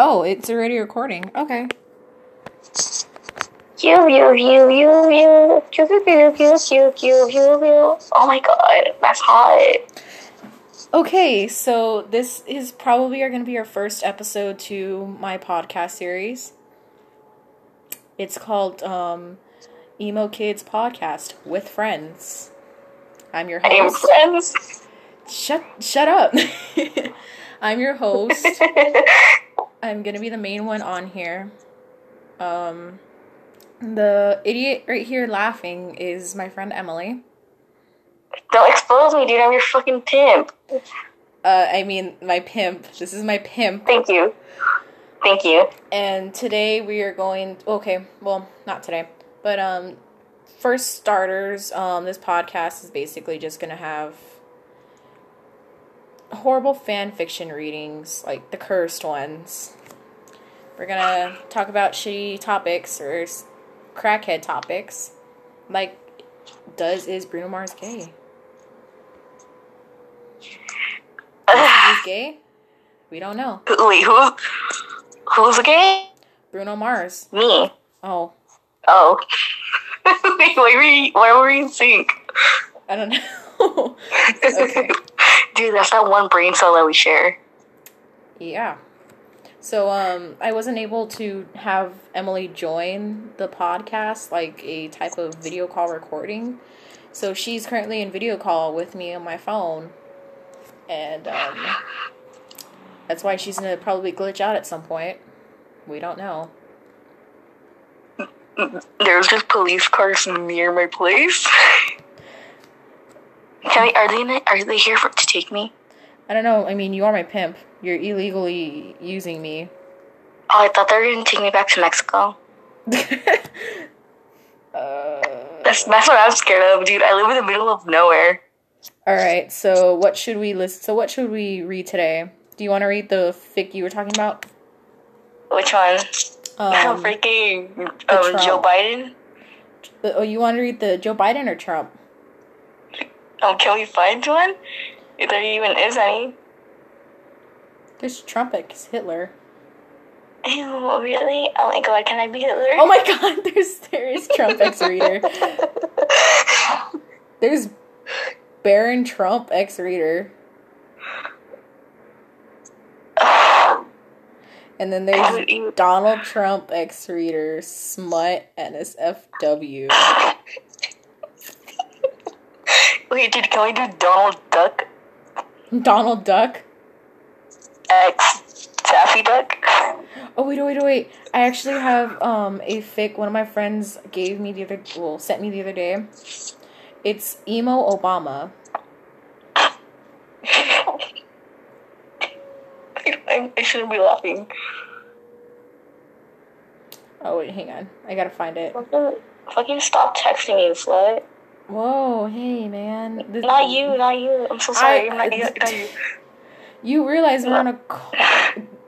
Oh, it's already recording. Okay. Oh my god, that's hot. Okay, so this is probably going to be our first episode to my podcast series. It's called um, Emo Kids Podcast with Friends. I'm your host. I am friends. Shut, shut up. I'm your host. I'm gonna be the main one on here. Um, the idiot right here laughing is my friend Emily. Don't expose me, dude. I'm your fucking pimp. Uh, I mean my pimp. This is my pimp. Thank you. Thank you. And today we are going. Okay, well, not today, but um, first starters. Um, this podcast is basically just gonna have horrible fan fiction readings, like the cursed ones. We're gonna talk about shitty topics or crackhead topics, like does is Bruno Mars gay? Is he gay? We don't know. Wait, who? Who's gay? Bruno Mars. Me. Oh, Oh. Wait, why were you, why were we in sync? I don't know. okay. Dude, that's that one brain cell that we share. Yeah. So um I wasn't able to have Emily join the podcast like a type of video call recording. So she's currently in video call with me on my phone. And um that's why she's to probably glitch out at some point. We don't know. There's just police cars near my place. Can I, are they are they here for, to take me? I don't know. I mean, you are my pimp. You're illegally using me. Oh, I thought they were gonna take me back to Mexico. uh That's that's what I'm scared of, dude. I live in the middle of nowhere. All right. So what should we list? So what should we read today? Do you want to read the fic you were talking about? Which one? Um, freaking um, Joe Biden. the- oh, you want to read the Joe Biden or Trump? Oh, can we find one? If there even is any. There's Trump It's Hitler. Ew, really? Oh my god, can I be Hitler? Oh my God! There's there is Trump X reader. There's Barron Trump X reader, and then there's even- Donald Trump X reader Smut NSFW. Wait, dude, can we do Donald Duck Donald Duck. X Taffy Duck? Oh wait, wait, wait! I actually have um a fic. One of my friends gave me the other, well, sent me the other day. It's emo Obama. I, I shouldn't be laughing. Oh wait, hang on. I gotta find it. Fucking, fucking stop texting me, slut. Whoa, hey man. This- Not you, not you. I'm so sorry. I- not, you, not you. You realize we're on a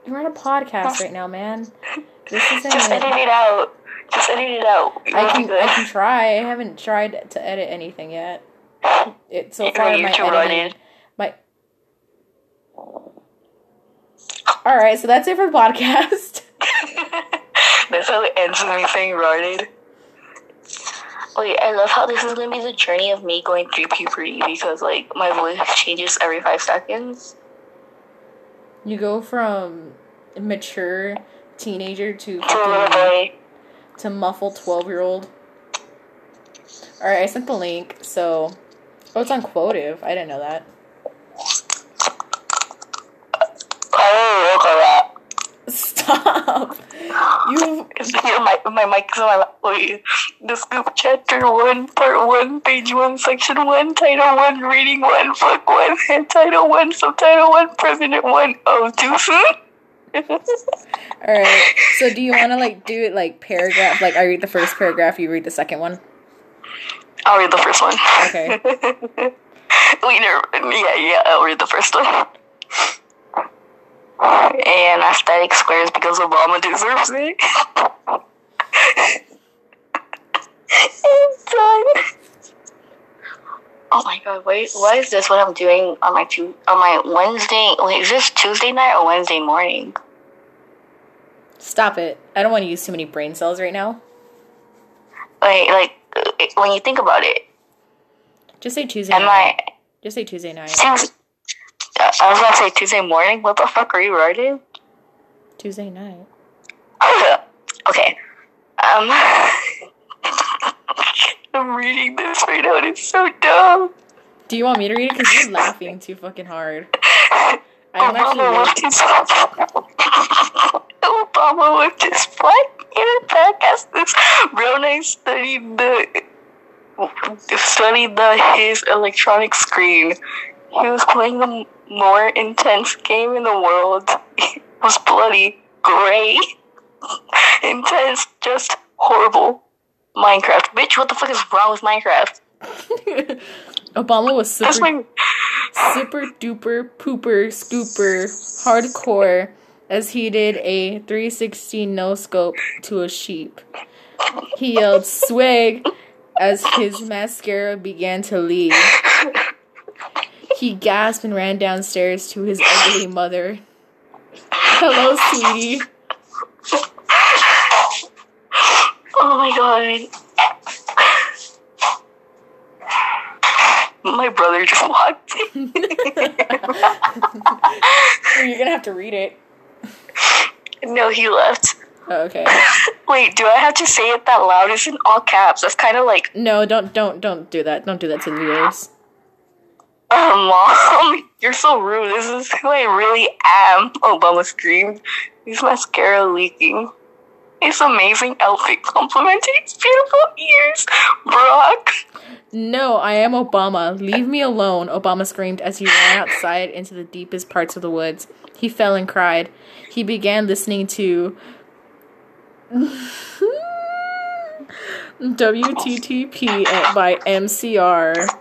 we're on a podcast right now, man. This isn't. Just edit it out. Just edit it out. I can good. I can try. I haven't tried to edit anything yet. It so far my editing, my. All right, so that's it for the podcast. That's how it ends with me saying retarded. Wait, I love how this is gonna be the journey of me going through puberty because like my voice changes every five seconds. You go from mature teenager to fucking to muffled twelve year old. All right, I sent the link. So, oh, it's on Quotev. I didn't know that. look at that. Stop. You It's here, my, my mic's on my lap. Wait, the scoop chapter 1, part 1, page 1, section 1, title 1, reading 1, book 1, head title 1, subtitle 1, president 1. Oh, too soon? all right? So, do you want to like do it like paragraph? Like, I read the first paragraph, you read the second one. I'll read the first one. Okay. Wait, no, yeah, yeah, I'll read the first one. And aesthetic squares because Obama deserves it. I'm done. Oh my god, wait, why is this what I'm doing on my tu- on my Wednesday? Wait, is this Tuesday night or Wednesday morning? Stop it. I don't want to use too many brain cells right now. Like, like when you think about it, Just say Tuesday am night. I? Just say Tuesday night. I was gonna say Tuesday morning. What the fuck are you writing? Tuesday night. okay. Um, I'm reading this right now. and It's so dumb. Do you want me to read it? Because you're laughing too fucking hard. I'm Obama left his Obama left his black in a podcast. This Brown studied the studied the his electronic screen. He was playing the more intense game in the world. It was bloody, gray, intense, just horrible. Minecraft, bitch. What the fuck is wrong with Minecraft? Obama was super, my super duper pooper scooper hardcore as he did a 360 no scope to a sheep. He yelled swag as his mascara began to leak. He gasped and ran downstairs to his ugly mother. Hello, sweetie. Oh my god. My brother just walked in. You're gonna have to read it. no, he left. Oh, okay. Wait, do I have to say it that loud? It's in all caps. That's kind of like, No, don't don't don't do that. Don't do that to the viewers. Oh, mom, you're so rude. This is who I really am. Oh, Obama screamed. His mascara leaking. His amazing outfit complementing his beautiful ears. Brock. No, I am Obama. Leave me alone, Obama screamed as he ran outside into the deepest parts of the woods. He fell and cried. He began listening to WTTP by MCR.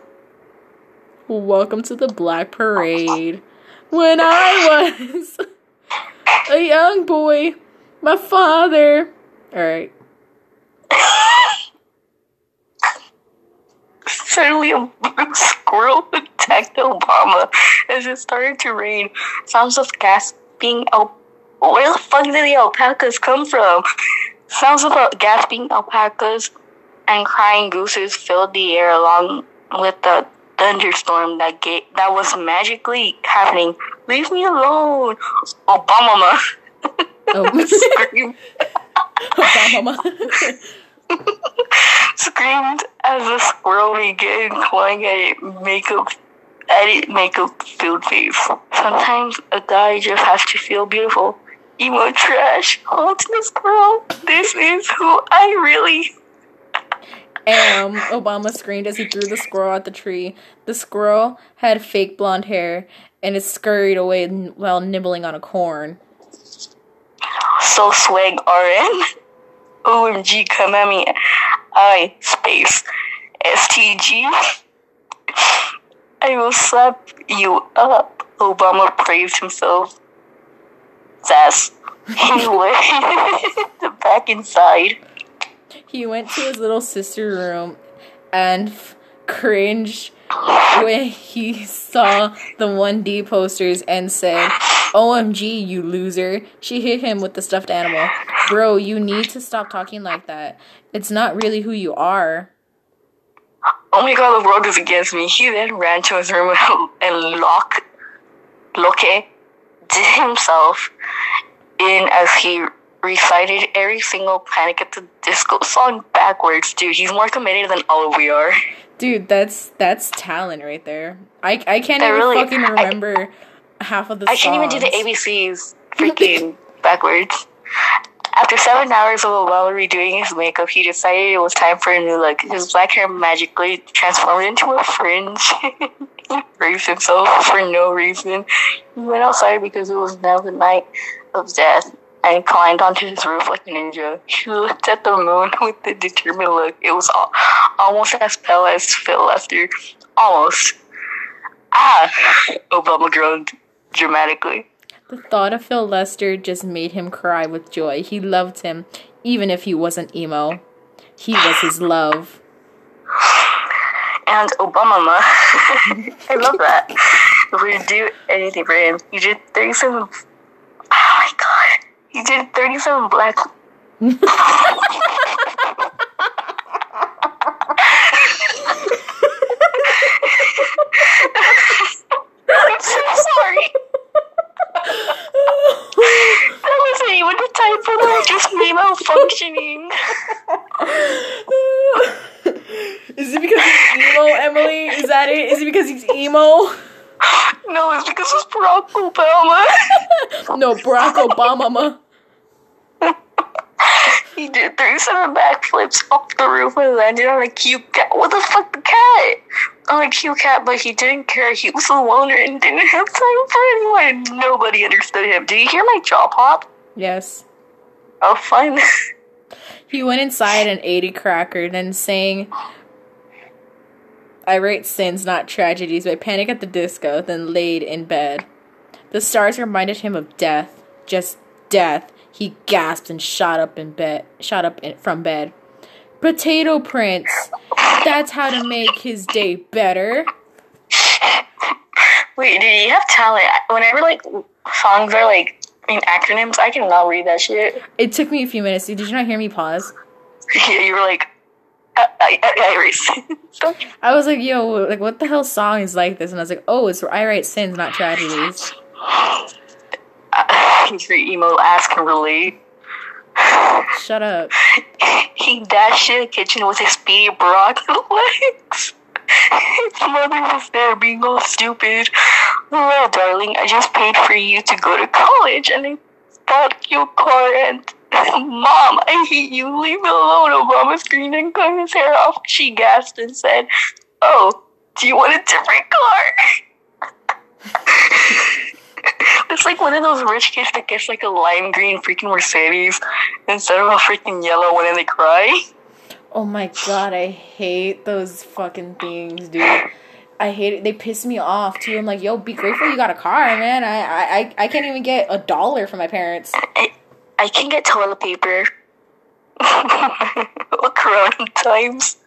Welcome to the Black Parade. When I was a young boy, my father. Alright. Suddenly, a squirrel attacked Obama as it started to rain. Sounds of gasping al- Where the fuck did the alpacas come from? Sounds of gasping alpacas and crying gooses filled the air along with the thunderstorm that ga- that was magically happening. Leave me alone, Obama! Oh. screamed. Obama. screamed as the squirrel began clawing at it makeup at it makeup filled face. Sometimes a guy just has to feel beautiful. Emo trash. The squirrel. This is who I really Am, Obama screamed as he threw the squirrel at the tree. The squirrel had fake blonde hair and it scurried away while nibbling on a corn. so swag RN. OMG come at me. I space STG. I will slap you up. Obama praised himself. Sass. Went back inside. He went to his little sister room and f- cringed when he saw the 1D posters and said, OMG, you loser. She hit him with the stuffed animal. Bro, you need to stop talking like that. It's not really who you are. Oh my god, the world is against me. He then ran to his room and lock, loke himself in as he recited every single Panic at the Disco song backwards. Dude, he's more committed than all of we are. Dude, that's that's talent right there. I I can't I even really- fucking I- remember half of the I can't even do the. ABCs freaking backwards. After seven hours of Obama redoing his makeup, he decided it was time for a new look. His black hair magically transformed into a fringe. he raised himself for no reason. He went outside because it was now the night of death and climbed onto his roof like a ninja. He looked at the moon with a determined look. It was al- almost as pale as Phil Lester. Almost. Ah! Obama groaned dramatically. The thought of Phil Lester just made him cry with joy. He loved him, even if he wasn't emo. He was his love. and Obama. I love that. We do anything for him. He did 37. Oh my god. He did 37 black. I'm so sorry. That wasn't even a typo. That was just me malfunctioning. Is it because he's emo, Emily? Is that it? Is it because he's emo? No, it's because it's Barack Obama. No, Barack Obama. ma. He did 37 backflips off the roof and landed on a cute cat. What the fuck, the cat? On a cute cat, but he didn't care. He was a loner and didn't have time for anyone. Nobody understood him. Did you hear my jaw pop? Yes. Oh, fine. He went inside and ate a cracker, then sang I Write Sins, Not Tragedies by Panic at the Disco, then laid in bed. The stars reminded him of death, just death. He gasped and shot up in bed, shot up in, from bed. Potato prints. That's how to make his day better. Wait, did you have talent? Whenever, like, songs are, like, in acronyms, I cannot read that shit. It took me a few minutes. Did you not hear me pause? Yeah, you were like, Uh, uh, Iris. I was like, yo, like, what the hell song is like this? And I was like, oh, it's I Write Sins, Not Tragedies. Your emo ass can relate. Shut up. He dashed in the kitchen with his speedy broad legs. His mother was there being all stupid. Well, darling, I just paid for you to go to college and I got your car and Mom, I hate you. Leave me alone. Obama screamed and cut his hair off. She gasped and said, Oh, do you want a different car? It's like one of those rich kids that gets like a lime green freaking Mercedes instead of a freaking yellow one and they cry. Oh my god, I hate those fucking things, dude. I hate it. They piss me off too. I'm like, yo, be grateful you got a car, man. I I I can't even get a dollar from my parents. I, I can get toilet paper. Corona times.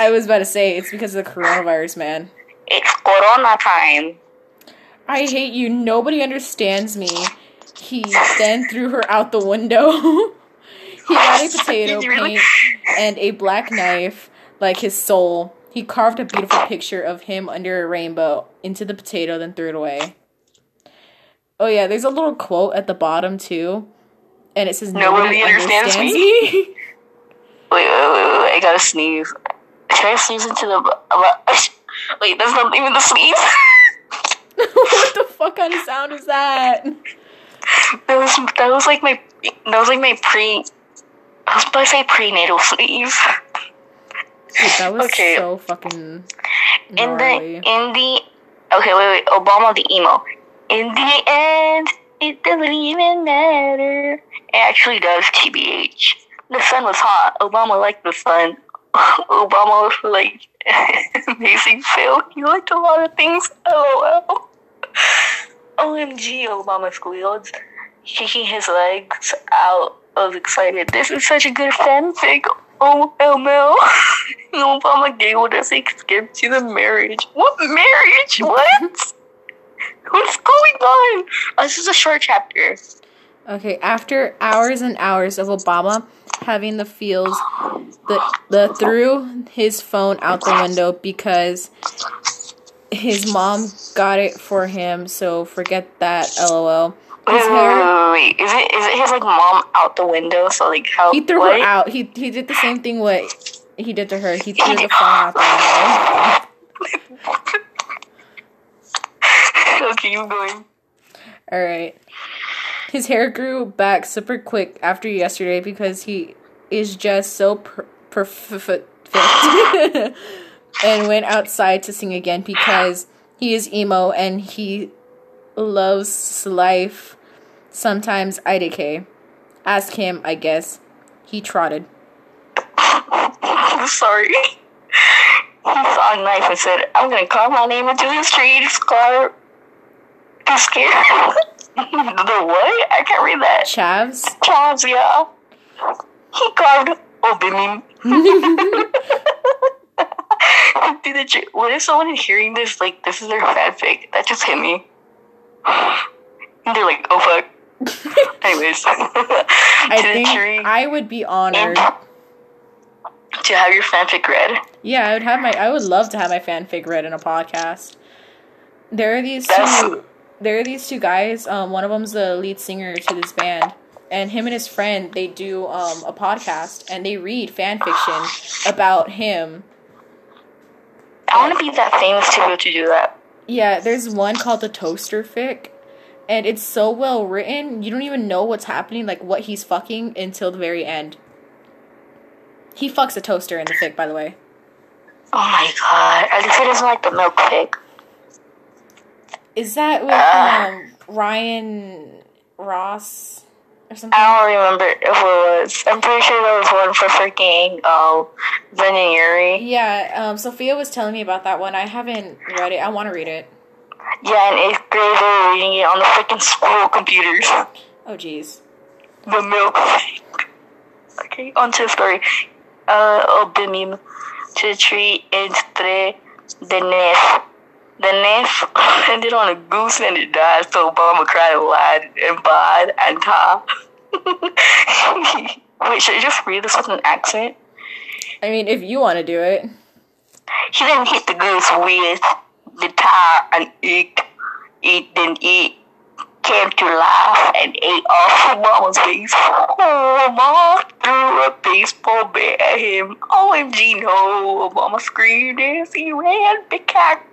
I was about to say it's because of the coronavirus, man. It's Corona time. I hate you. Nobody understands me. He then threw her out the window. he got a potato Really? paint and a black knife, like his soul. He carved a beautiful picture of him under a rainbow into the potato, then threw it away. Oh yeah, there's a little quote at the bottom too, and it says Nobody understands me." me." Wait, wait, wait, wait, I gotta sneeze. Should I sneeze into the. Uh, wait, that's not even the sneeze. what the fuck kind of sound is that? That was that was like my that was like my pre. I was about to say prenatal sneeze. Dude, that was Okay. so fucking In the in the okay, wait, wait. Obama the emo. In the end, it doesn't even matter. It actually does. Tbh. The sun was hot. Obama liked the sun. Obama was like amazing fail. He liked a lot of things. LOL. OMG, Obama squealed, shaking his legs out. Was excited. This is such a good fanfic. Oh, ML. Obama giggled as he skipped to the marriage. What marriage? What? What's going on? Oh, this is a short chapter. Okay, after hours and hours of Obama having the feels, the the threw his phone out the window because his mom got it for him. So forget that. LOL. Wait, His wait, hair. wait, wait, wait. Is it is it his like mom out the window? So like how He threw what? her out. He he did the same thing what he did to her. He threw the phone out the window. okay, keep going. All right. His hair grew back super quick after yesterday because he is just so per- perfect and went outside to sing again because he is emo and he loves life. Sometimes I decay. Ask him, I guess. He trotted. I'm sorry. He saw a knife and said, I'm gonna carve my name into the street. Scar. He's scared. the what? I can't read that. Chavs? Charles, yeah. He carved Obimin. Dude, the ch- what if someone is hearing this, like, this is their fanfic? That just hit me. And they're like, oh fuck. Anyways, I think tree I would be honored. to have your fanfic read. Yeah, I would have my. I would love to have my fanfic read in a podcast. There are these That's- two. There are these two guys. Um, one of them's the lead singer to this band, and him and his friend they do um a podcast and they read fan fiction about him. I want to be that famous to be able to do that. Yeah, there's one called the Toaster Fic, and it's so well written. You don't even know what's happening, like what he's fucking until the very end. He fucks a toaster in the fic, by the way. Oh my god! At least it isn't like the milk pig. Is that with Ah. um, Ryan Ross or something? I don't remember if it was. I'm pretty sure there was one for freaking um Brendon Urie. Yeah, um, Sophia was telling me about that one. I haven't read it. I want to read it. Yeah, in eighth grade they were reading it on the freaking school computers. Oh, jeez. The milk. Okay, on to the story. Uh, obimim to the tree entre the nest. The nest ended on a goose and it died, so Obama cried loud and bad and ta. Wait, should I just read this with an accent? I mean, if you want to do it. He then hit the goose with the tar and it, it then it came to life and ate off Obama's face. Obama threw a baseball bat at him. OMG, no. Obama screamed as he ran back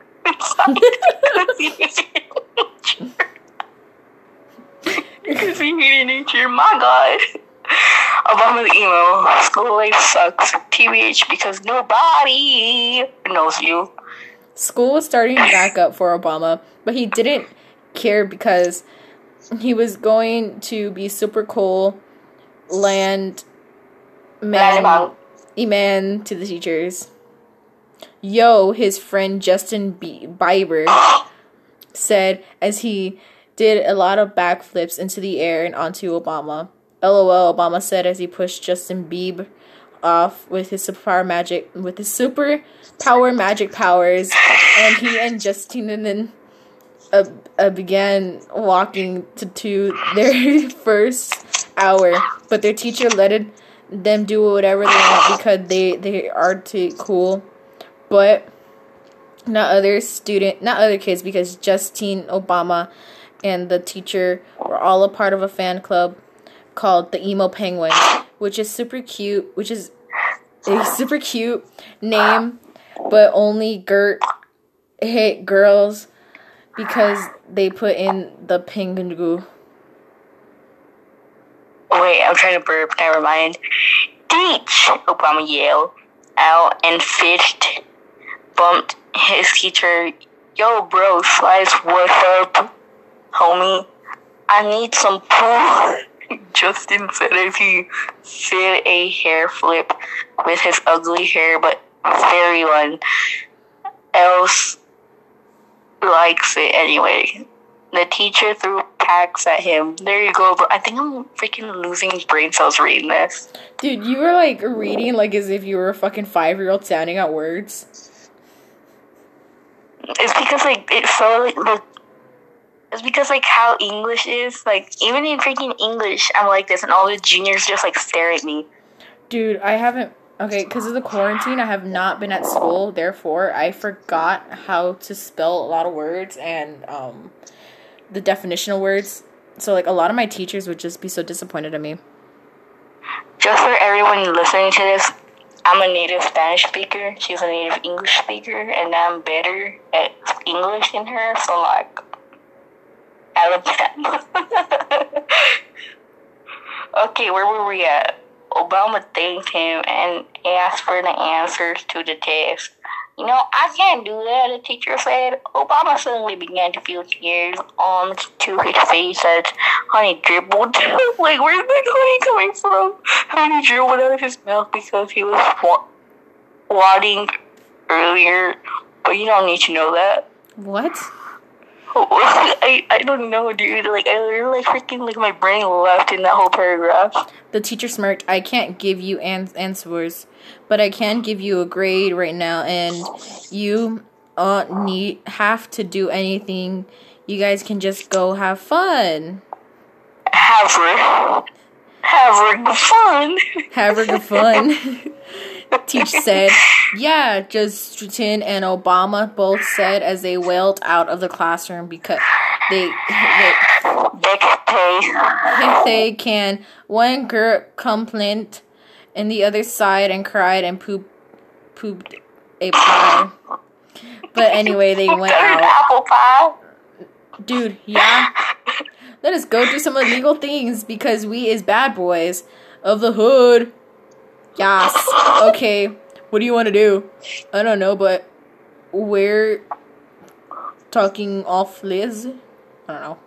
because he hated nature. My God. Obama's emo. School life sucks. TBH because nobody knows you. School was starting back up for Obama, but he didn't care because he was going to be super cool land man Landmark. man to the teachers. Yo, his friend Justin B- Bieber said as he did a lot of backflips into the air and onto Obama. LOL, Obama said as he pushed Justin Bieber off with his superpower magic with his super power magic powers, and he and Justin and then uh, uh, began walking to, to their first hour, but their teacher let it, them do whatever they want because they they are too cool, but not other student, not other kids because Justine Obama and the teacher were all a part of a fan club called the Emo Penguins, which is super cute, which is a super cute name, but only Gert hit girls because they put in the penguin goo. Wait, I'm trying to burp. Never mind. Teach! Obama yelled out and fished bumped his teacher. Yo, bro, slice, what's up, homie? I need some poo. Justin said as he did a hair flip with his ugly hair, but everyone else likes it anyway. The teacher threw packs at him. There you go, bro. I think I'm freaking losing brain cells reading this. Dude, you were like reading like as if you were a fucking five year old sounding out words. It's because like it felt like, like it's because like how English is like even in freaking English I'm like this and all the juniors just like stare at me. Dude, I haven't. Okay, because of the quarantine, I have not been at school. Therefore, I forgot how to spell a lot of words and um, the definitional words. So, like, a lot of my teachers would just be so disappointed in me. Just for everyone listening to this, I'm a native Spanish speaker. She's a native English speaker, and I'm better at English than her. So like, Alabama. okay, where were we at? Obama thanked him and asked for the answers to the test. You know, I can't do that, the teacher said. Obama suddenly began to feel tears on to his face as honey dribbled. like, where's the honey coming from? Honey dribbled out of his mouth because he was wa- wadding earlier. But you don't need to know that. What? I, I don't know, dude. Like, I literally, like, freaking, like, my brain left in that whole paragraph. The teacher smirked. I can't give you an- answers, but I can give you a grade right now, and you uh, need have to do anything. You guys can just go have fun. Have However, having fun. Having fun. Teach said, "Yeah, Justin and Obama both said as they wailed out of the classroom because they they, They can pay. they can." One girl complained, and the other sighed and cried and poop pooped a pie. But anyway, they went out. apple pie. Dude, yeah. Let us go do some illegal things because we is bad boys of the hood. Yes. Okay. What do you want to do? I don't know, but we're talking off Liz. I don't know.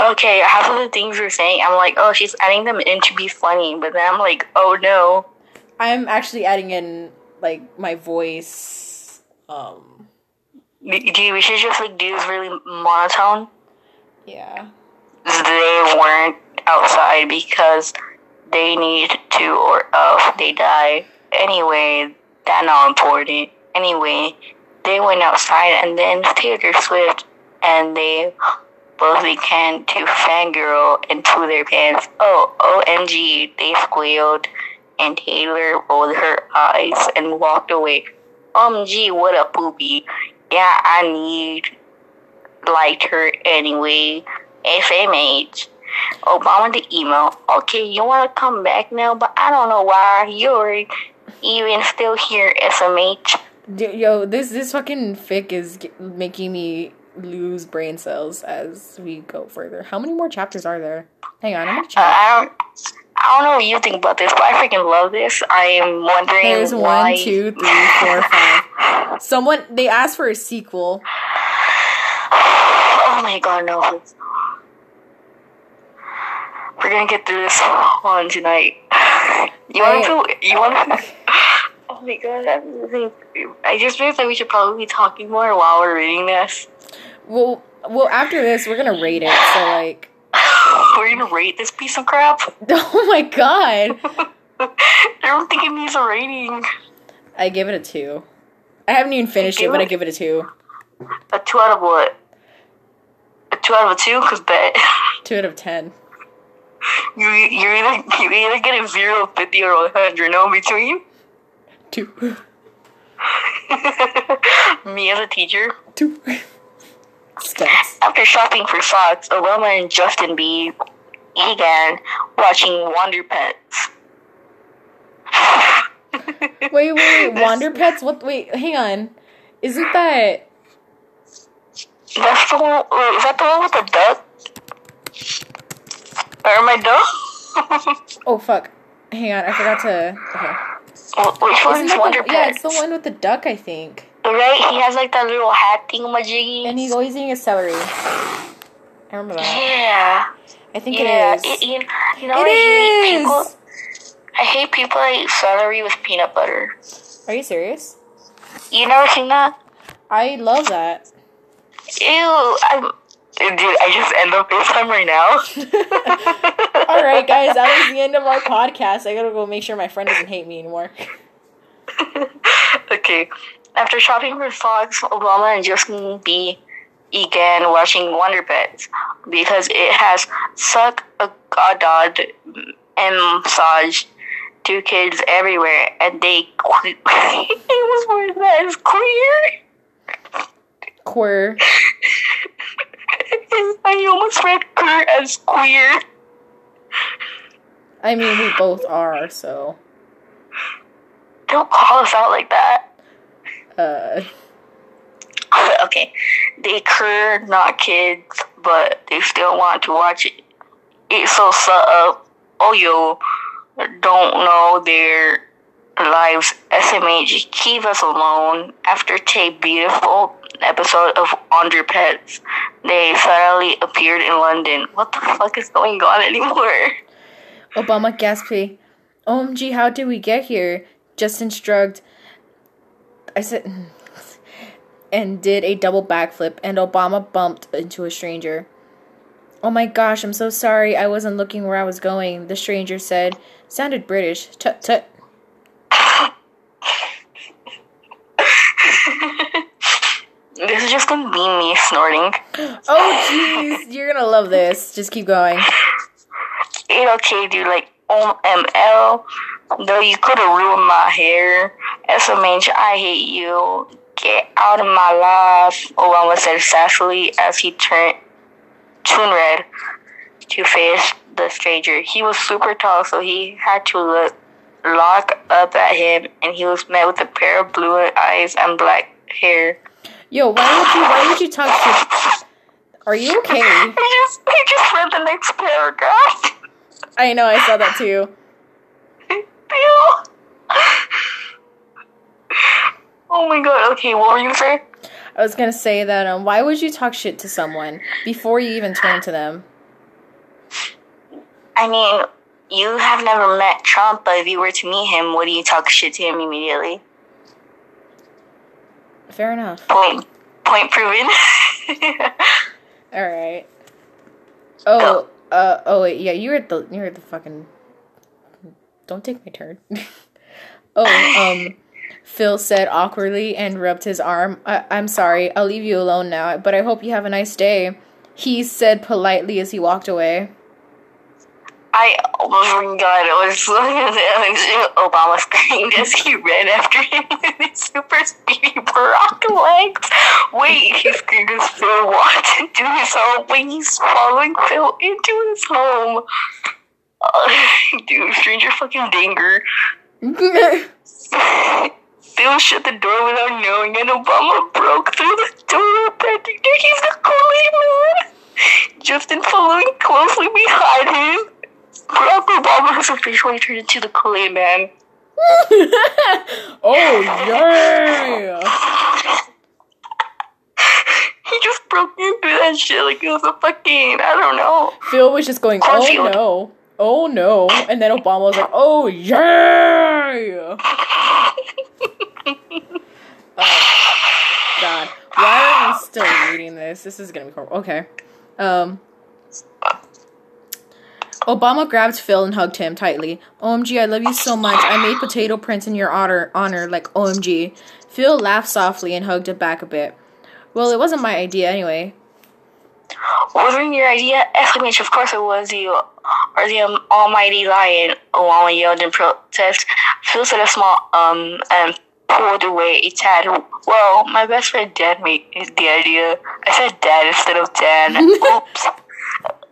Okay, half of the things you're saying, I'm like, oh, she's adding them in to be funny, but then I'm like, oh no. I'm actually adding in like my voice. Um. Dude, we should just like do this really monotone. Yeah. They weren't outside because they need to, or else they die. Anyway, that not important. Anyway, they went outside and then Taylor Swift and they both began to fangirl and poo their pants. Oh, OMG, they squealed and Taylor rolled her eyes and walked away. OMG, what a poopy. Yeah, I need liked her anyway. SMH. Obama the email. Okay, you want to come back now, but I don't know why you're even still here, SMH. Yo, this this fucking fic is making me lose brain cells as we go further. How many more chapters are there? Hang on, I'm gonna Uh, check. I don't. I don't know what you think about this, but I freaking love this. I am wondering There's why. one, two, three, four, five. Someone they asked for a sequel. Oh my god, no! We're gonna get through this one tonight. You want to? You want to? Oh my god! I'm I just realized that we should probably be talking more while we're reading this. Well, well, after this we're gonna rate it. So like, We're gonna rate this piece of crap. oh my god, I don't think it needs a rating. I give it a two. I haven't even finished it, but I give it a two. A two out of what? A two out of a two? Cause bet Two out of ten. you you either you either get a zero, fifty, or a hundred. No in between. Two, Me as a teacher. two. Steps. After shopping for socks, Obama and Justin B began watching Wonder Pets. Wait, wait, wait. Wander Pets? What? Wait, hang on. Isn't that? That's the one. Wait, is that the one with the duck? Or my duck? Oh fuck. Hang on, I forgot to. Okay. Wh- Which one Isn't that Wonder the, yeah, it's the one with the duck, I think. Right? He has like that little hat thingamajiggy. And he's always eating a celery. I remember that. Yeah. I think yeah. it is. you, you know, It I hate is! people. I hate people that eat celery with peanut butter. Are you serious? You never seen that? I love that. Ew. I'm. Dude, I just end up FaceTime right now. All right, guys, that was the end of our podcast. I gotta go make sure my friend doesn't hate me anymore. okay. After shopping for socks, Obama and Justin B began watching Wonder Pets because it has suck a godod and massage to kids everywhere, and they it was worse than as queer. Queer. I almost read queer as queer. I mean, we both are, so. Don't call us out like that. Uh, okay, they queer, not kids, but they still want to watch it. It's so up. Oh, yo, don't know their lives. SMH, keep us alone. After a beautiful episode of Under Pets, they suddenly appeared in London. What the fuck is going on anymore? Obama gasped. OMG, how did we get here? Justin shrugged. I said. And did a double backflip, and Obama bumped into a stranger. Oh my gosh, I'm so sorry. I wasn't looking where I was going, the stranger said. Sounded British. Tut tut. This is just gonna be me snorting. Oh jeez, you're gonna love this. Just keep going. It ain't okay, dude. Like, OML, though you could have ruined my hair. SMH, I hate you. Get out of my life. Oh, Obama said sassily as he turned tune red to face the stranger. He was super tall, so he had to look lock up at him, and he was met with a pair of blue eyes and black hair. Yo, why would you why would you talk to? Are you okay? He just he just read the next paragraph. I know, I saw that too. Oh my god. Okay, what were you saying? I was gonna say that um why would you talk shit to someone before you even turn to them? I mean, you have never met Trump, but if you were to meet him, would you talk shit to him immediately? Fair enough. Point point proven. Alright. Oh, uh oh wait, yeah, you're at the you're at the fucking don't take my turn. oh, um Phil said awkwardly and rubbed his arm. I- I'm sorry, I'll leave you alone now, but I hope you have a nice day. He said politely as he walked away. I my god, it was Obama screamed as he ran after him with his super speedy Barack legs. Wait, he screamed as Phil walked into his home when he's following Phil into his home. Uh, dude, stranger fucking danger. Phil shut the door without knowing, and Obama broke through the door, that he's the Kool-Aid man. Justin following closely behind him. Barack Obama has officially turned into the Kool-Aid man. oh yeah! He just broke into that shit like it was a fucking, I don't know. Phil was just going, oh no, oh no, and then Obama was like, oh yeah! Oh, God, why are we still reading this? This is gonna be horrible. Okay, um. Obama grabbed Phil and hugged him tightly. OMG, I love you so much. I made potato prints in your honor, honor like OMG. Phil laughed softly and hugged him back a bit. Well, it wasn't my idea anyway. Wasn't your idea? Exclamation, of course it was you. Or the um, almighty lion, Obama yelled in protest. Phil said a small um and pulled away a tad. Well, my best friend Dan made the idea. I said dad instead of Dan. Oops.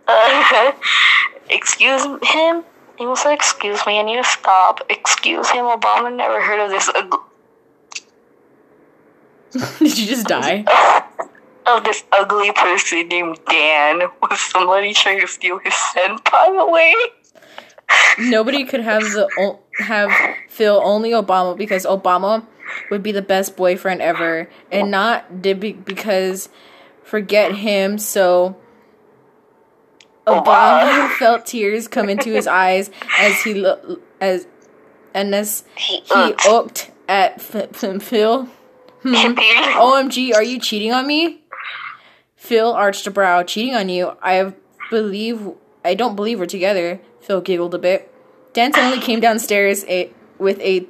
Uh, excuse him? He was like, excuse me, I need to stop. Excuse him, Obama never heard of this Did you just die? of this ugly person named Dan. Was somebody trying to steal his senpai away? Nobody could have the have Phil only Obama because Obama would be the best boyfriend ever, and not did be- because forget him. So Obama felt tears come into his eyes as he lo- as and as He he ooked. ooked at Phil. Hmm. OMG, are you cheating on me? Phil arched a brow. Cheating on you? I believe I don't believe we're together. Phil giggled a bit. Dan suddenly came downstairs a, with a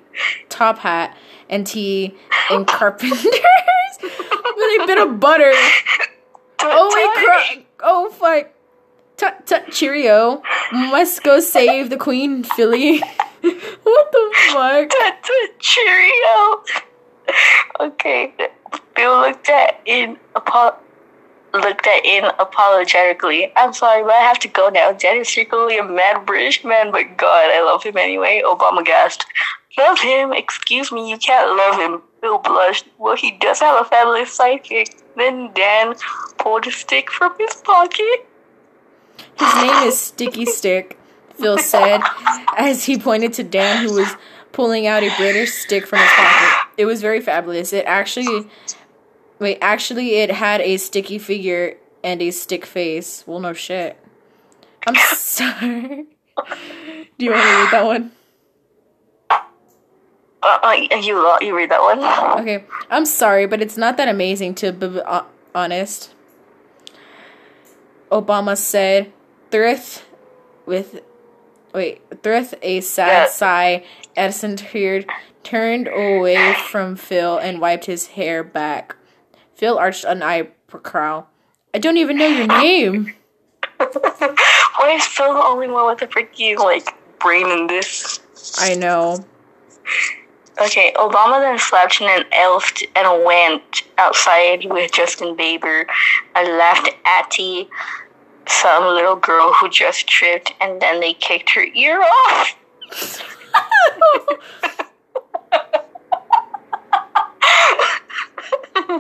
top hat and tea and carpenters with a bit of butter. Oh wait, cr- oh fuck. Tut tut cheerio. Must go save the queen, Philly. what the fuck? That's a Cheerio. Okay, Bill looked at in apo- looked at in apologetically. I'm sorry, but I have to go now. Dad is secretly a mad British man, but God, I love him anyway. Obama gasped. Love him? Excuse me, you can't love him. Bill blushed. Well, he does have a fabulous sidekick. Then Dan pulled a stick from his pocket. His name is Sticky Stick, Phil said, as he pointed to Dan, who was pulling out a British stick from his pocket. It was very fabulous. It actually, wait, actually, it had a sticky figure and a stick face. Well, no shit. I'm sorry. Do you want to read that one? Uh, uh, you uh, you read that one? Okay, I'm sorry, but it's not that amazing to be uh, honest. Obama said, "Thrith with wait, thrith a sad sigh." Edison turned turned away from Phil and wiped his hair back. Phil arched an eyebrow. I don't even know your name. why is Phil the only one with a freaking like brain in this? I know. Okay, Obama then slept in an elf and went outside with Justin Bieber and laughed at the some little girl who just tripped and then they kicked her ear off.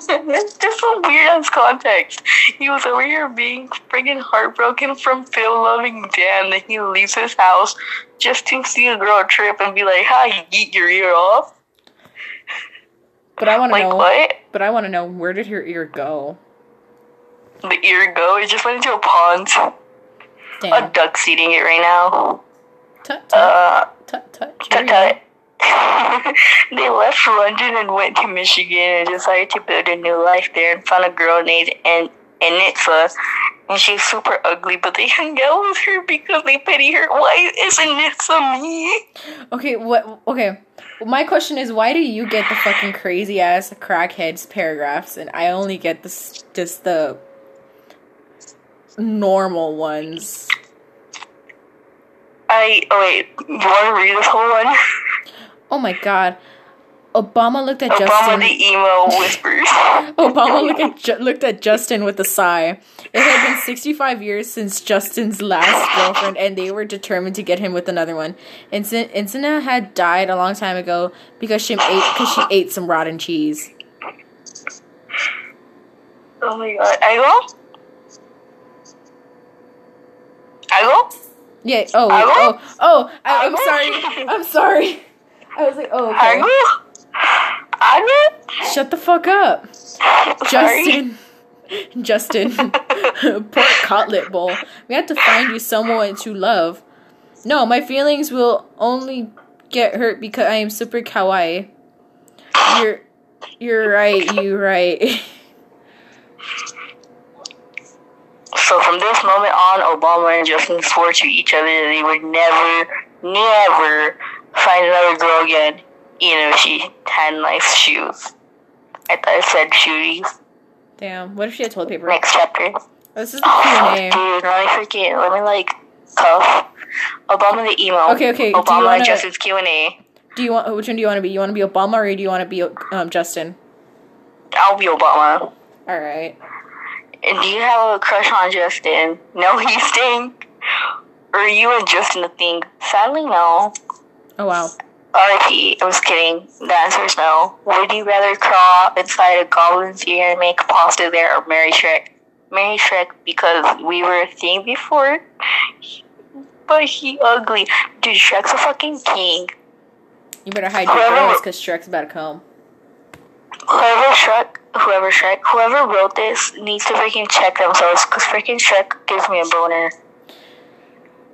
it's just a weird ass context. He was over here being friggin' heartbroken from Phil loving Dan then he leaves his house just to see a girl trip and be like, "Hi, you eat your ear off." But I want to Like know. what? But I want to know where did her ear go? The ear go? It just went into a pond. A Damn. duck's eating it right now. Tut tut Uh, tut tut. tut tut. they left London and went to Michigan and decided to build a new life there and found a girl named An- Anitza. And she's super ugly, but they hang out with her because they pity her. Why isn't Anitza me? Okay, what? Okay, my question is, why do you get the fucking crazy ass crackheads paragraphs, and I only get this just the normal ones? I oh wait, you want to read this whole one? Oh my god, Obama looked at Obama Justin. the emo whispers. Obama looked at Ju- looked at Justin with a sigh. It had been 65 years since Justin's last girlfriend, and they were determined to get him with another one. Incina had died a long time ago because she ate because she ate some rotten cheese. oh my god, I go. I go. Yeah. Oh. Hello? Oh. Oh. I, I'm sorry. I'm sorry. I was like, oh, okay. I go. Shut the fuck up, Sorry. Justin. Justin. Pork cutlet bowl. We have to find you someone to love. No, my feelings will only get hurt because I am super kawaii. You're, you're right. You're right. So from this moment on, Obama and Justin swore to each other that they would never, never find another girl again, even if she had nice shoes. I thought it said shoes. Damn. What if she had toilet paper? Next chapter. This is the Oh, Q&A. dude, let me forget. Let me like cuff. Obama the emo. Okay, okay, do you Obama wanna- and Justin's Q and A. Do you want? Which one do you want to be? You want to be Obama or do you want to be um, Justin? I'll be Obama. All right. And do you have a crush on Justin? No, he stink. Or are you and Justin a thing? Sadly, no. Oh wow. R.I.P. I was kidding. The answer is no. Would you rather crawl inside a goblin's ear and make pasta there or marry Shrek? Marry Shrek because we were a thing before. But he ugly. Dude, Shrek's a fucking king. You better hide your girls because Shrek's about to come. Whoever Shrek, whoever Shrek, whoever wrote this needs to freaking check themselves because freaking Shrek gives me a boner.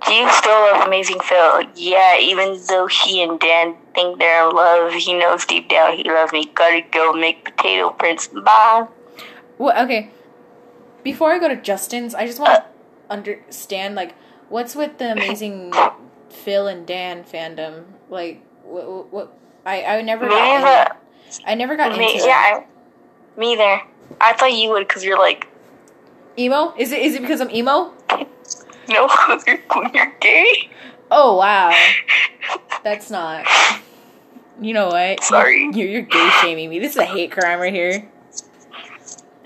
Do you still love Amazing Phil? Yeah, even though he and Dan think they're in love, he knows deep down he loves me. Gotta go make potato prints. Bye. Well, okay. Before I go to Justin's, I just want to uh. understand like what's with the amazing Phil and Dan fandom. Like what? what, what I I never got in- I never got Me, into yeah, I, me either. I thought you would because you're like, emo. Is it is it because I'm emo? No, you're, you're gay. Oh wow, that's not. You know what? Sorry. You're, you're gay shaming me. This is a hate crime right here.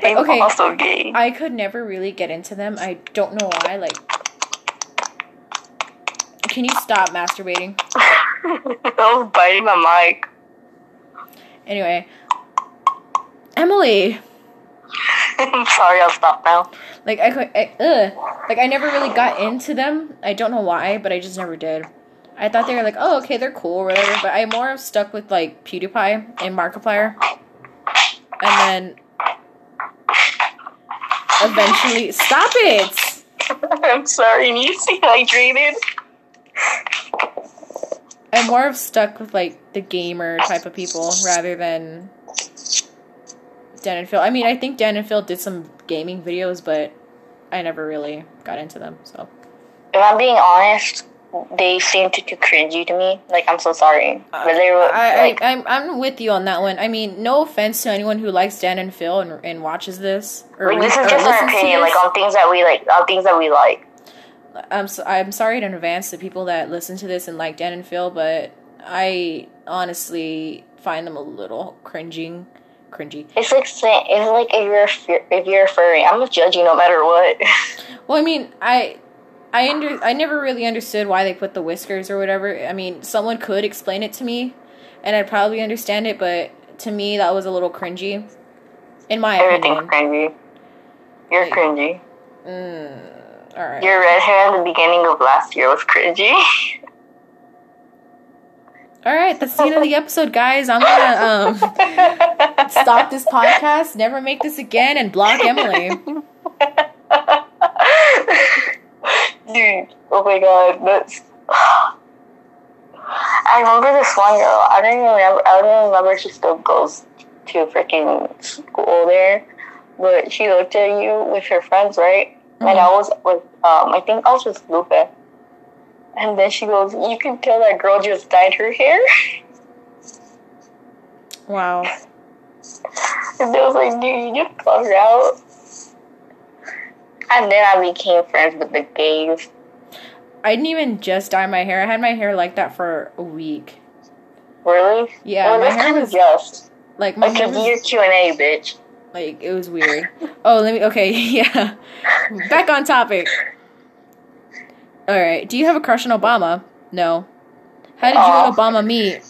I'm okay. also gay. I could never really get into them. I don't know why. Like, can you stop masturbating? I was biting my mic. Anyway, Emily. I'm sorry, I'll stop now. Like I I, ugh. Like I never really got into them. I don't know why, but I just never did. I thought they were like, oh, okay, they're cool, or whatever. But I more stuck with like PewDiePie and Markiplier, and then eventually, stop it. I'm sorry, need to stay hydrated. I'm more of stuck with like the gamer type of people rather than Dan and Phil. I mean, I think Dan and Phil did some gaming videos, but I never really got into them. So If I'm being honest, they seem to too cringy to me. Like, I'm so sorry. Uh, but they were, I, like, I I'm I'm with you on that one. I mean, no offense to anyone who likes Dan and Phil and, and watches this or, like, this re- is just our opinion, like, on things that we like, on things that we like. I'm so, I'm sorry in advance to people that listen to this and like Dan and Phil, but I honestly find them a little cringing, cringy. It's like saying, it's like if you're if you're a furry, I'm gonna judge you no matter what. Well, I mean, I I under I never really understood why they put the whiskers or whatever. I mean, someone could explain it to me, and I'd probably understand it, but to me that was a little cringy. In my Everything's opinion. cringy. You're Like- cringy. Mm, all right. Your red hair in the beginning of last year was cringy. All right, that's the end of the episode, guys. I'm gonna um stop this podcast, never make this again, and block Emily. Dude, oh my god, that's. I remember this one girl. I don't even remember. I don't even remember she still goes to freaking school there, but she looked at you with her friends, right? And I was with, um, I think I was with Luca. And then she goes, "You can tell that girl just dyed her hair." Wow. And I was like, "Dude, you just called her out." And then I became friends with the gays. I didn't even just dye my hair. I had my hair like that for a week. Really? Yeah, well, my hair was just. like my Like, hair was year Q and A, bitch. like it was weird. Oh, let me. Okay, yeah. Back on topic. All right. Do you have a crush on Obama? No. How did you and oh. Obama meet?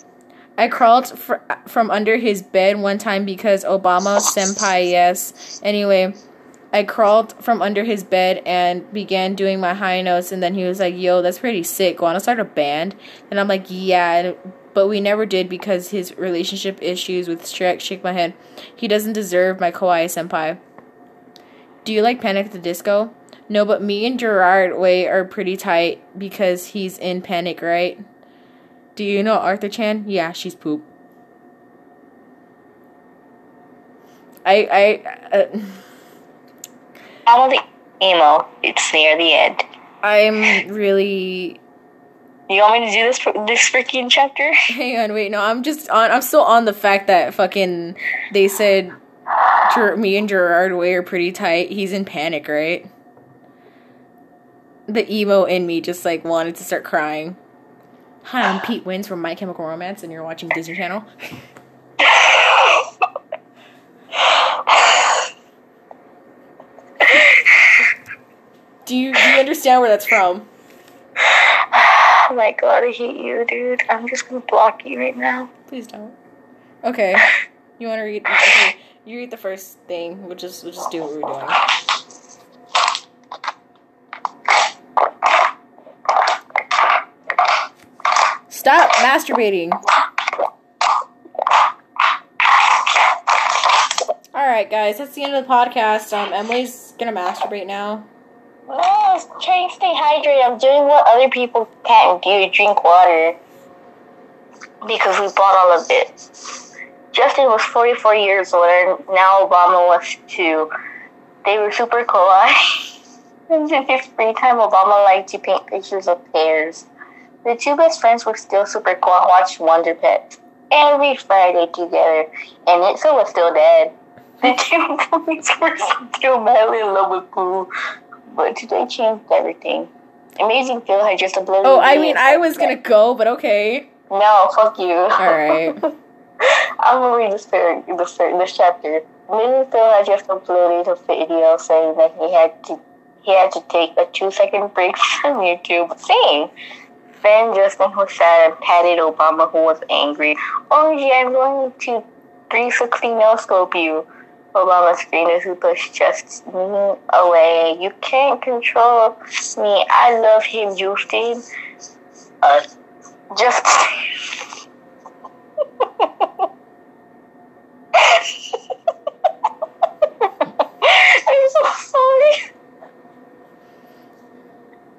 I crawled fr- from under his bed one time because Obama senpai. Yes. Anyway, I crawled from under his bed and began doing my high notes, and then he was like, "Yo, that's pretty sick. Want to start a band?" And I'm like, "Yeah." But we never did because his relationship issues with Shrek. Shake my head. He doesn't deserve my kawaii senpai. Do you like Panic at the Disco? No, but me and Gerard Way are pretty tight because he's in Panic, right? Do you know Arthur Chan? Yeah, she's poop. I I uh, of the emo, it's near the end. I'm really You want me to do this this freaking chapter? hang on wait no I'm just on I'm still on the fact that fucking they said Ger- me and Gerard Way are pretty tight. He's in Panic, right? The emo in me just like wanted to start crying. Hi, I'm Pete Wentz from My Chemical Romance, and you're watching Disney Channel. Do you do you understand where that's from? Oh my god, I hate you, dude. I'm just gonna block you right now. Please don't. Okay. You want to read? Okay, you read the first thing. We'll just we'll just do what we're doing. Stop masturbating. All right, guys, that's the end of the podcast. Um, Emily's gonna masturbate now. No, I'm trying to stay hydrated. I'm doing what other people can't do, drink water. Because we bought all of it. Justin was 44 years old, and now Obama was too. They were super cool. in his free time, Obama liked to paint pictures of pears. The two best friends were still super cool and watched Wonder Pets every Friday together, and Itza was still dead. The two boys were still madly in love with Pooh, but today changed everything. Amazing Phil had just uploaded. Oh, I mean, I was gonna go, but okay. No, fuck you. All right. I'm gonna read this par- this, this chapter. Amazing Phil had just uploaded a video saying that he had to he had to take a two second break from YouTube. Same. Then Justin was sad and patted Obama, who was angry. Oh yeah, I'm going to 360 no scope you. Obama screamed as he pushed just me away. You can't control me. I love him, Justin. Uh, just. I'm so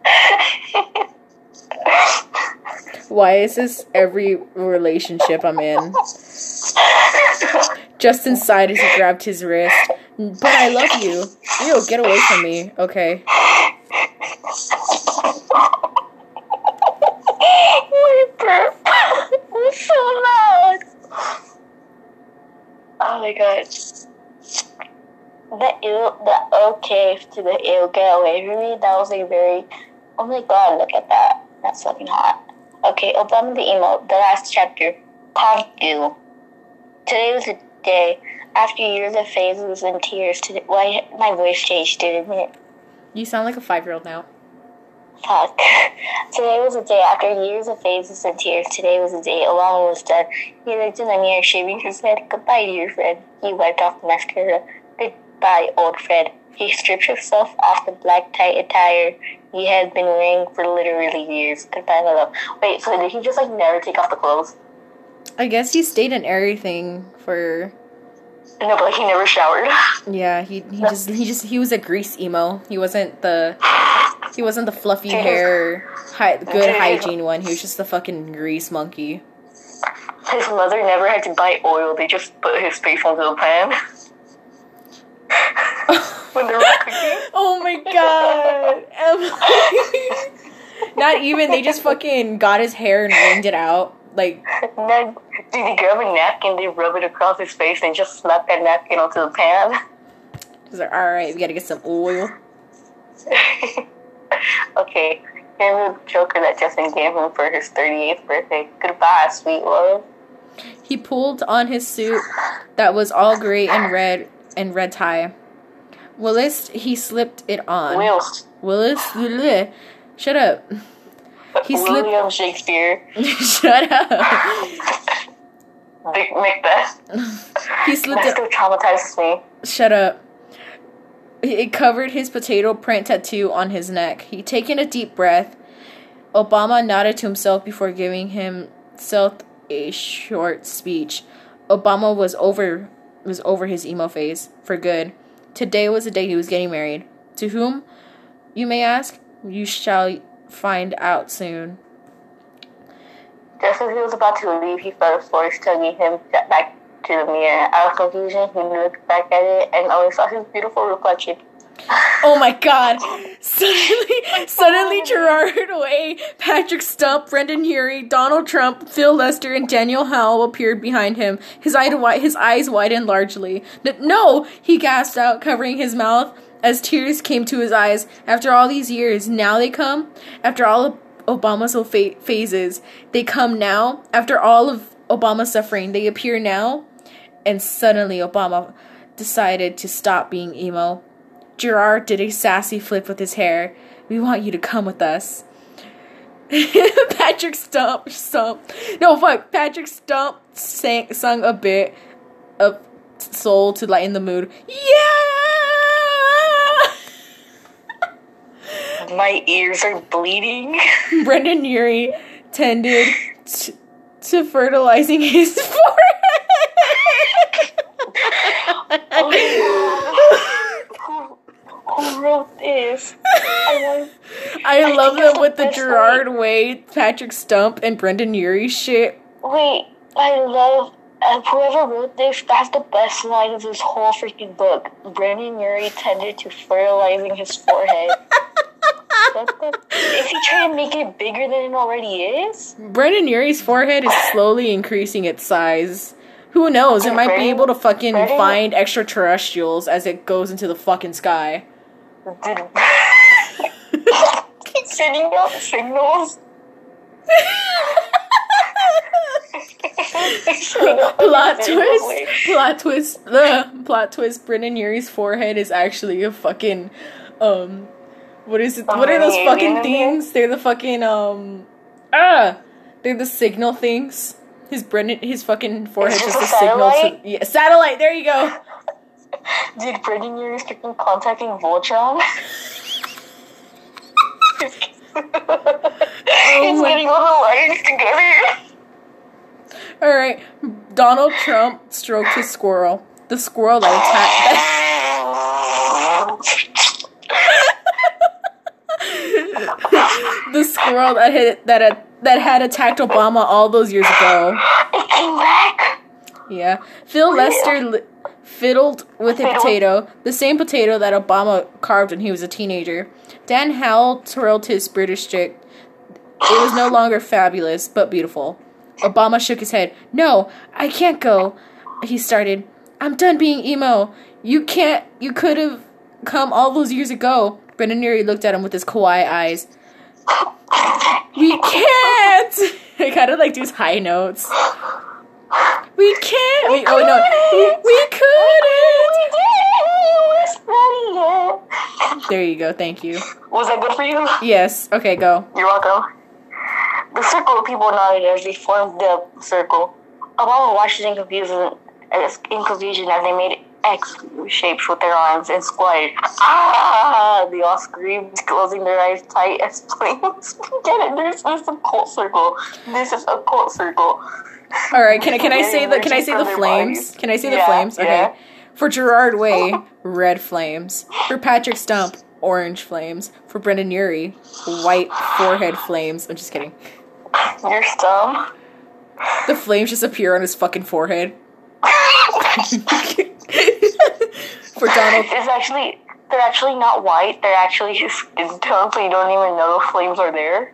sorry. Why is this every relationship I'm in? Justin sighed as he grabbed his wrist. But I love you. Ew, get away from me. Okay. Burp was so loud. Oh my god. The ill, the okay to the ill get away from me. That was a very Oh my god, look at that. That's fucking hot. Okay, Obama the emo, the last chapter. Thank you. Today was a day after years of phases and tears. Today, why my voice changed, didn't it? You sound like a five year old now. Fuck. Today was a day after years of phases and tears. Today was a day Obama was done. He looked in the mirror, shaving his head. Goodbye, dear friend. He wiped off the mascara. Goodbye, old friend. He stripped himself off the black tight attire he had been wearing for literally years. My love. Wait, so did he just like never take off the clothes? I guess he stayed in everything for. No, but like he never showered. Yeah, he he just he just he was a grease emo. He wasn't the he wasn't the fluffy hair, hi, good hygiene one. He was just the fucking grease monkey. His mother never had to buy oil. They just put his face onto the pan. when they were cooking. Oh my god. Emily. Not even. They just fucking got his hair and wringed it out. Like, then, did he grab a napkin, they rub it across his face, and just slap that napkin onto the pan? he's like, all right, we gotta get some oil. okay, here's the Joker that Justin gave him for his 38th birthday. Goodbye, sweet love. He pulled on his suit that was all gray and red and red tie. Willis, he slipped it on. Willis, bleh. shut up. He slipped. William Shakespeare. shut up. Vic Macbeth. He slipped That it. still traumatizes me. Shut up. It covered his potato print tattoo on his neck. He taken a deep breath. Obama nodded to himself before giving himself a short speech. Obama was over was over his emo phase for good. Today was the day he was getting married. To whom, you may ask, you shall find out soon. Just as he was about to leave, he felt a voice tugging him back to the mirror. Out of confusion, he looked back at it and only saw his beautiful reflection. Oh my god. Suddenly, suddenly Gerard Way, Patrick Stump, Brendon Urie, Donald Trump, Phil Lester, and Daniel Howell appeared behind him. His, eye his eyes widened largely. No! He gasped out, covering his mouth as tears came to his eyes. After all these years, now they come? After all of Obama's phases, they come now? After all of Obama's suffering, they appear now? And suddenly Obama decided to stop being emo. Gerard did a sassy flip with his hair. We want you to come with us. Patrick Stump, Stump, no fuck. Patrick Stump sang, sung a bit of soul to lighten the mood. Yeah. My ears are bleeding. Brendon Urie tended t- to fertilizing his forehead. Oh, who, who wrote this? I want. I I love them with the the Gerard Way, Patrick Stump, and Brendon Urie shit. Wait, I love. Uh, whoever wrote this, that's the best line of this whole freaking book. Brendon Urie tended to fertilizing his forehead. The- is he trying to make it bigger than it already is? Brendon Urie's forehead is slowly increasing its size. Who knows? It might be able to fucking find extraterrestrials as it goes into the fucking sky. Sending out signals. plot twist. Plot twist. The plot twist. Brendon Urie's forehead is actually a fucking um. What is it? What are those fucking things? They're the fucking um. Ah, they're the signal things. His Brendon, his fucking forehead is just a a signal to yeah, satellite. There you go. Did Brendon Urie freaking contacting Voltron? Oh He's Oh my- getting all the lines together. All right, Donald Trump stroked his squirrel. The squirrel that attacked. the squirrel that had that had, that had attacked Obama all those years ago. It came back. Yeah, Phil Lester li- fiddled with a potato, the same potato that Obama carved when he was a teenager. Dan Howell twirled his British chick. It was no longer fabulous, but beautiful. Obama shook his head. No, I can't go. He started. I'm done being emo. You can't. You could have come all those years ago. Brendon Urie looked at him with his kawaii eyes. We can't. I kind of like these high notes. We can't. We, oh no, we couldn't. There you go. Thank you. Was that good for you? Yes. Okay. Go. You're welcome. The circle of people nodded as they formed the circle. Obama watched in confusion, as- uh, in confusion as they made X shapes with their arms and squatted. Ah! They all screamed, closing their eyes tight as flames. Get it? This is a cult circle. This is a cult circle. All right. Can I can I say the can I say the flames? Can I say the Yeah, flames? Okay. yeah. For Gerard Way, red flames. For Patrick Stump, orange flames. For Brendon Urie, white forehead flames. I'm just kidding. Dumb. The flames just appear on his fucking forehead. For Donald, It's actually they're actually not white. They're actually skin tone, so you don't even know the flames are there.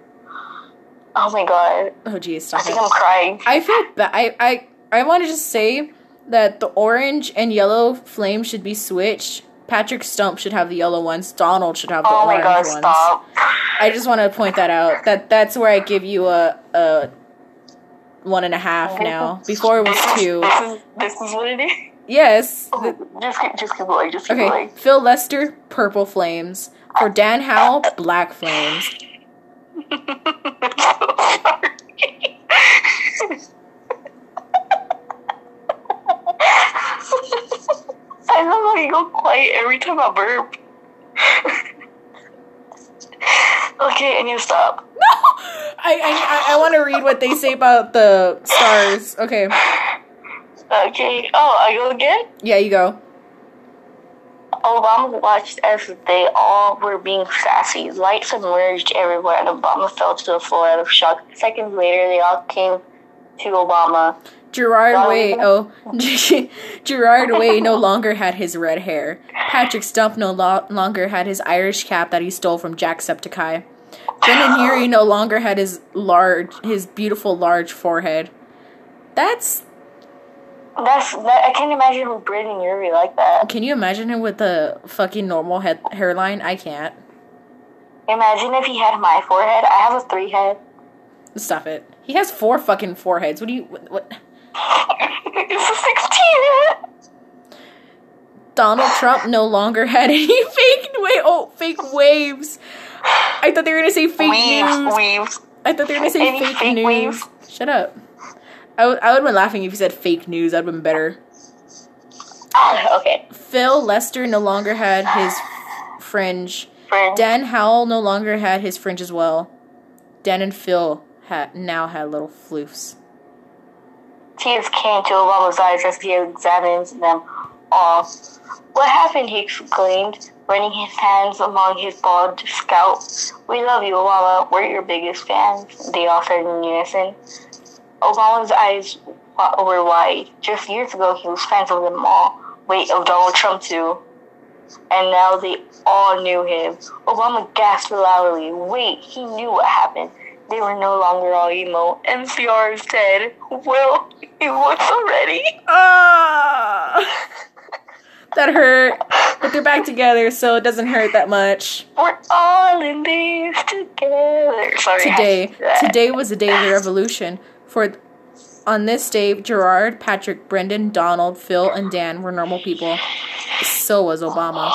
Oh my god! oh geez, I think it. I'm crying. I feel bad. I I I want to just say that the orange and yellow flames should be switched. Patrick Stump should have the yellow ones. Donald should have the Oh my orange god! ones. Stop. I just want to point that out. That that's where I give you a a one and a half now. Before it was two. this is this is what it is. Yes. Oh, the- Just keep, just keep going. Just keep Okay. going. Phil Lester, purple flames. For Dan Howell, black flames. I love how you go quiet every time I burp. okay, and you stop. No, I I, I want to read what they say about the stars. Okay. Okay. Oh, I go again. Yeah, you go. Oh, Obama watched as they all were being sassy. Lights emerged everywhere, and Obama fell to the floor out of shock. Seconds later, they all came to Obama. Gerard Way, oh, Gerard Way no longer had his red hair. Patrick Stump no lo- longer had his Irish cap that he stole from Jacksepticeye. Brendon Urie no longer had his large, his beautiful large forehead. That's. That's that. I can't imagine Brendon Urie like that. Can you imagine him with a fucking normal head hairline? I can't. Imagine if he had my forehead. I have a three head. Stop it. He has four fucking foreheads. What do you what? what? it's a sixteen. Donald Trump no longer had any fake wait oh fake waves. I thought they were gonna say fake Weaves, news. weaves. I thought they were gonna say Any fake, fake news. waves? Shut up. I would I would have been laughing if you said fake news. That'd been better. Ah, okay, Phil Lester no longer had his fringe. friend. Dan Howell no longer had his fringe as well. Dan and Phil had now had little floofs. Tears came to Obama's eyes as he examined them all. What happened? he exclaimed, running his hands along his bald scalp. We love you, Obama. We're your biggest fans, they all said in unison. Obama's eyes were wide. Just years ago, he was fans of them all. Wait, of Donald Trump, too. And now they all knew him. Obama gasped loudly. Wait, he knew what happened. They were no longer all emo. MCR is dead. Well, he was already. Ah, that hurt. But they're back together, so it doesn't hurt that much. We're all in this together. Sorry. Today, today was the day of the revolution. For on this day, Gerard, Patrick, Brendon, Donald, Phil, and Dan were normal people. So was Obama.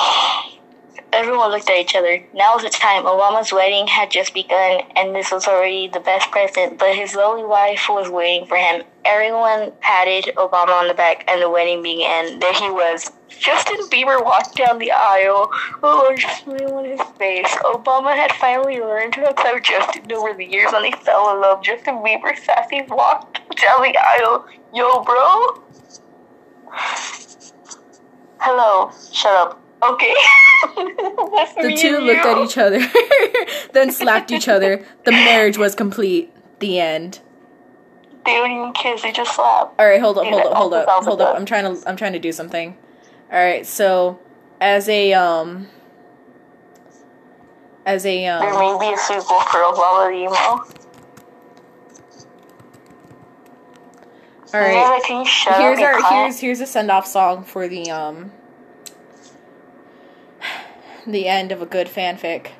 Everyone looked at each other. Now was the time. Obama's wedding had just begun, and this was already the best present, but his lovely wife was waiting for him. Everyone patted Obama on the back, and the wedding began. There he was. Justin Bieber walked down the aisle, a large smile on his face. Obama had finally learned to accept Justin over the years, and they fell in love. Justin Bieber sassy walked down the aisle. Yo, bro. Hello. Shut up. Okay. The two looked at each other, then slapped each other. The marriage was complete. The end. They don't even kiss. They just slap. All right, hold up, hold up, hold up, hold up. I'm trying to, I'm trying to do something. All right, so as a um, as a um, There may be a sequel for Obama the Emo. all right. Nana, can you shut Here's our here's here's a send off song for the um, the end of a good fanfic.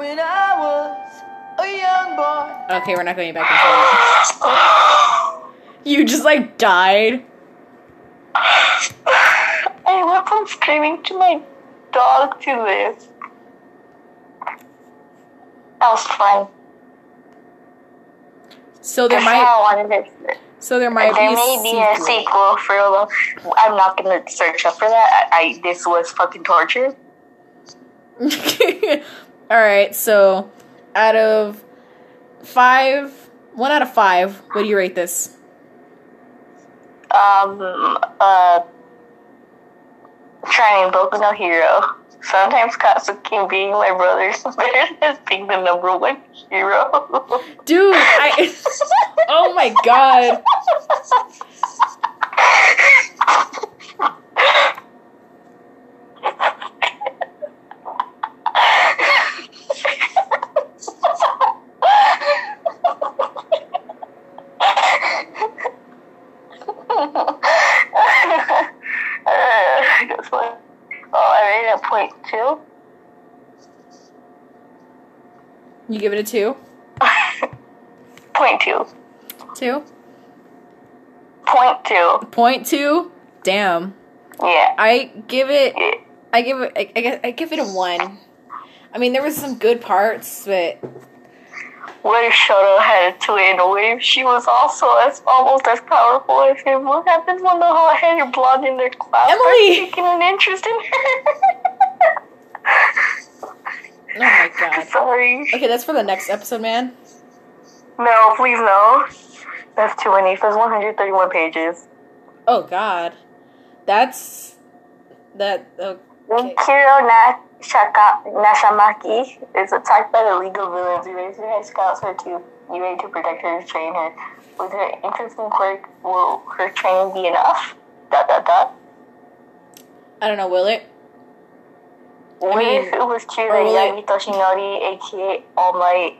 when I was a young boy. Okay, we're not going back and forth. you just like died. I woke up screaming to my dog to live. That was fun. So there might I wanted it. so there might there be may a be a sequel. for a little. I'm not gonna search up for that. I, I this was fucking torture. All right, so out of five, one out of five, what do you rate this? Um. Uh. Boku no Hero. Sometimes Katsuki being my brother is better than being the number one hero. Dude, I. oh my god. Uh, that's one. Oh, I rated a point two. You give it a two? Point two. Two? Point two. Point two? Damn. Yeah. I give it. I give it. I, I, guess- I give it a one. I mean, there was some good parts, but What if Shoto had a twin? What if she was also as almost as powerful as him? What happens when the hot-headed blonde in their class Emily! taking an interest in her? oh my god. Sorry. Okay, that's for the next episode, man. No, please no. That's too many. There's 131 pages. Oh god, that's that. Okay. Kiro na Shaka Nashamaki is attacked by the League of Villains. Eraserhead scouts her to UA to protect her and train her. With her interesting quirk, will her training be enough? Dot dot dot. I don't know. Will it? What if it was true that oh, will it- Toshinori, aka All Might,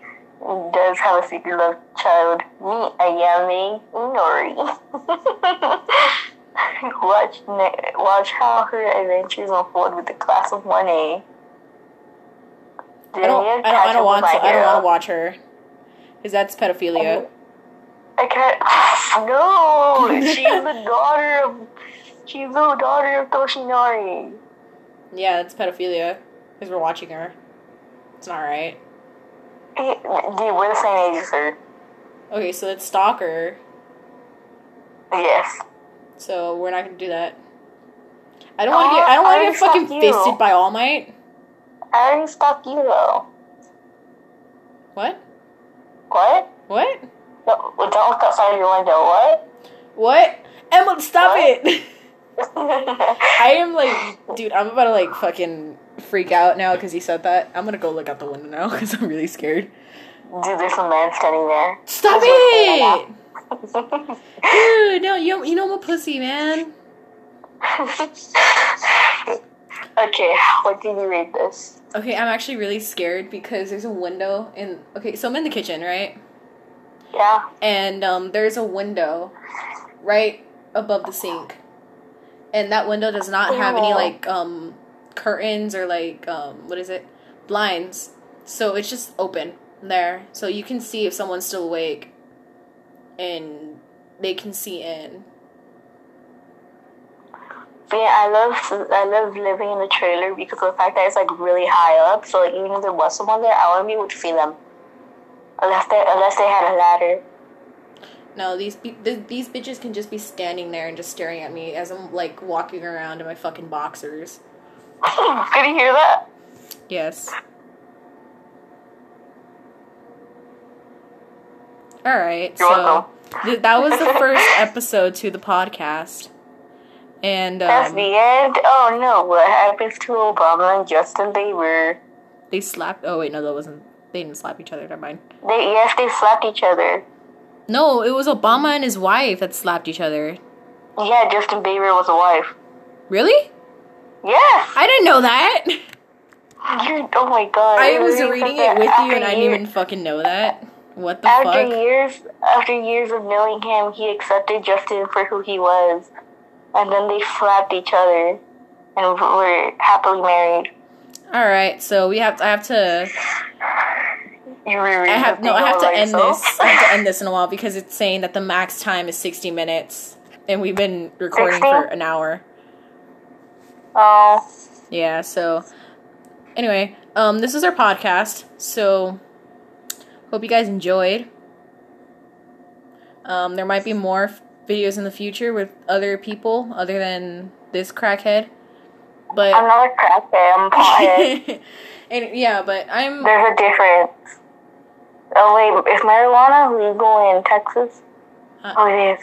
does have a secret love child? Me, Ayame Inori. watch, ne- watch how her adventures unfold with the class of 1A. I don't. I don't. I don't want to. I don't want to watch her, because that's pedophilia. Um, I can't. No, she's the daughter of. She's the daughter of Toshinori. Yeah, that's pedophilia. Because we're watching her. It's not right. Dude, we're the same age as her. Okay, so it's stalker. Yes. So we're not gonna do that. I don't want to Oh, get. I don't want to oh, get fucking you. fisted by All Might. I already stopped you though. What? What? What? No, don't look outside your window. What? What? Emma, stop What? it! I am like, dude, I'm about to like fucking freak out now because he said that. I'm gonna go look out the window now because I'm really scared. Dude, there's a man standing there. Stop it! Dude, no, you you know I'm a pussy, man. okay, what did you rate this? Okay, I'm actually really scared because there's a window in. Okay, so I'm in the kitchen, right? Yeah. And um, there's a window right above the sink, and that window does not have any Oh. like um curtains or like um what is it blinds, so it's just open there, so you can see if someone's still awake, and they can see in. But yeah, I love I love living in the trailer because of the fact that it's like really high up. So like even if there was someone there, I wouldn't be able to see them unless they unless they had a ladder. No, these be- th- these bitches can just be standing there and just staring at me as I'm like walking around in my fucking boxers. Did you hear that? Yes. All right. You're so th- that was the first episode to the podcast, and That's um, the end. Oh no! What happens to Obama and Justin Bieber? they slapped. Oh wait, no, that wasn't. They didn't slap each other. Never mind. They yes, they slapped each other. No, it was Obama and his wife that slapped each other. Yeah, Justin Bieber was a wife. Really? Yes. I didn't know that. You're, oh my god! I was reading it with you, and I didn't even fucking know that. What the After fuck? years, after years of knowing him, he accepted Justin for who he was, and then they slapped each other, and were happily married. All right, so we have. I have to. You reread I have no. I have to end this. I have to end this in a while because it's saying that the max time is sixty minutes, and we've been recording 60? for an hour. Oh, Yeah. So, anyway, um, this is our podcast. So, hope you guys enjoyed. Um, there might be more f- videos in the future with other people other than this crackhead, but I'm not a crackhead. I'm pothead. and yeah, but I'm There's a difference. Oh wait, is marijuana legal in Texas? Uh, oh, it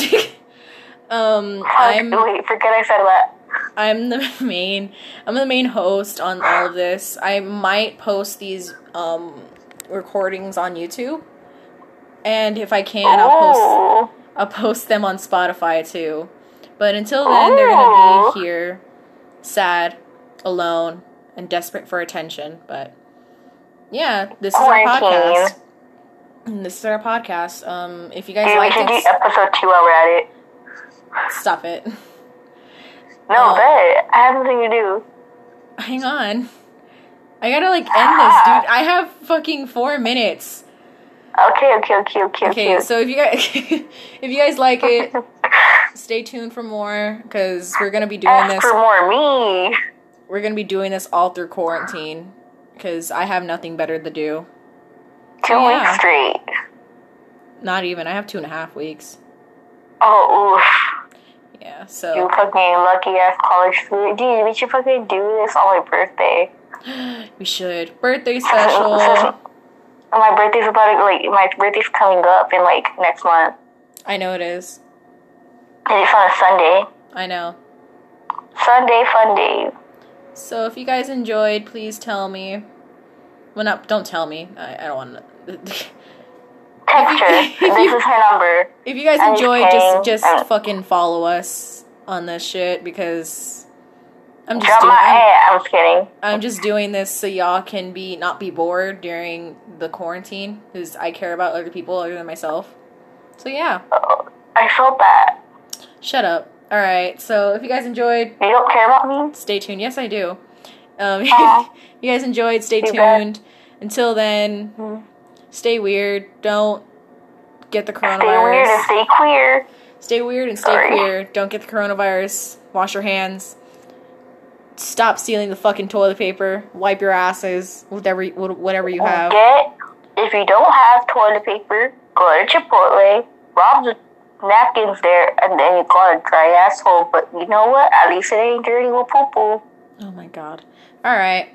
is. um I'm wait, forget I said that. I'm the main I'm the main host on all of this. I might post these um recordings on YouTube. And if I can, I'll post I'll post them on Spotify too. But until then, they're gonna be here, sad, alone, and desperate for attention. But yeah, this is our podcast. And this is our podcast. Um, if you guys Dude, we like should do it, episode two while we're at it. stop it. No, uh, bet. I have nothing to do. Hang on. I gotta like end this, ah. dude. I have fucking four minutes. Okay, okay, okay, okay, Okay, okay. so if you guys if you guys like it, stay tuned for more because we're gonna be doing Ask this. for more me. We're gonna be doing this all through quarantine because I have nothing better to do. Two oh, Yeah. weeks straight. Not even. I have two and a half weeks. Oh, oof. Yeah. So. You fucking lucky ass college student. Dude, we should fucking do this on my birthday. we should birthday special. my birthday's about to, like, my birthday's coming up in, like, next month. I know it is. And it's on a Sunday. I know. Sunday fun day. So if you guys enjoyed, please tell me. Well, not don't tell me. I, I don't want to. Text you- this is her number. If you guys I'm just enjoyed, just just I'm- fucking follow us on this shit because I'm just doing my I'm. I'm just kidding. I'm just doing this so y'all can be not be bored during the quarantine because I care about other people other than myself. So yeah, Oh, I felt that. shut up. All right. So if you guys enjoyed, You don't care about me? stay tuned. Yes, I do. Um, if you guys enjoyed, stay You bet. tuned. Until then, Hmm. stay weird. Don't get the coronavirus. Stay weird and stay queer. Stay weird and stay Sorry. queer. Don't get the coronavirus. Wash your hands. Stop stealing the fucking toilet paper. Wipe your asses. Whatever, whatever you have. Get, if you don't have toilet paper, go to Chipotle, rob the napkins there, and then you got a dry asshole. But you know what? At least it ain't dirty with poo poo. Oh my god. All right.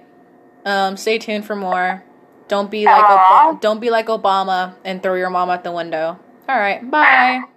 Um, stay tuned for more. Don't be like Ob- don't be like Obama and throw your mom out the window. All right. Bye.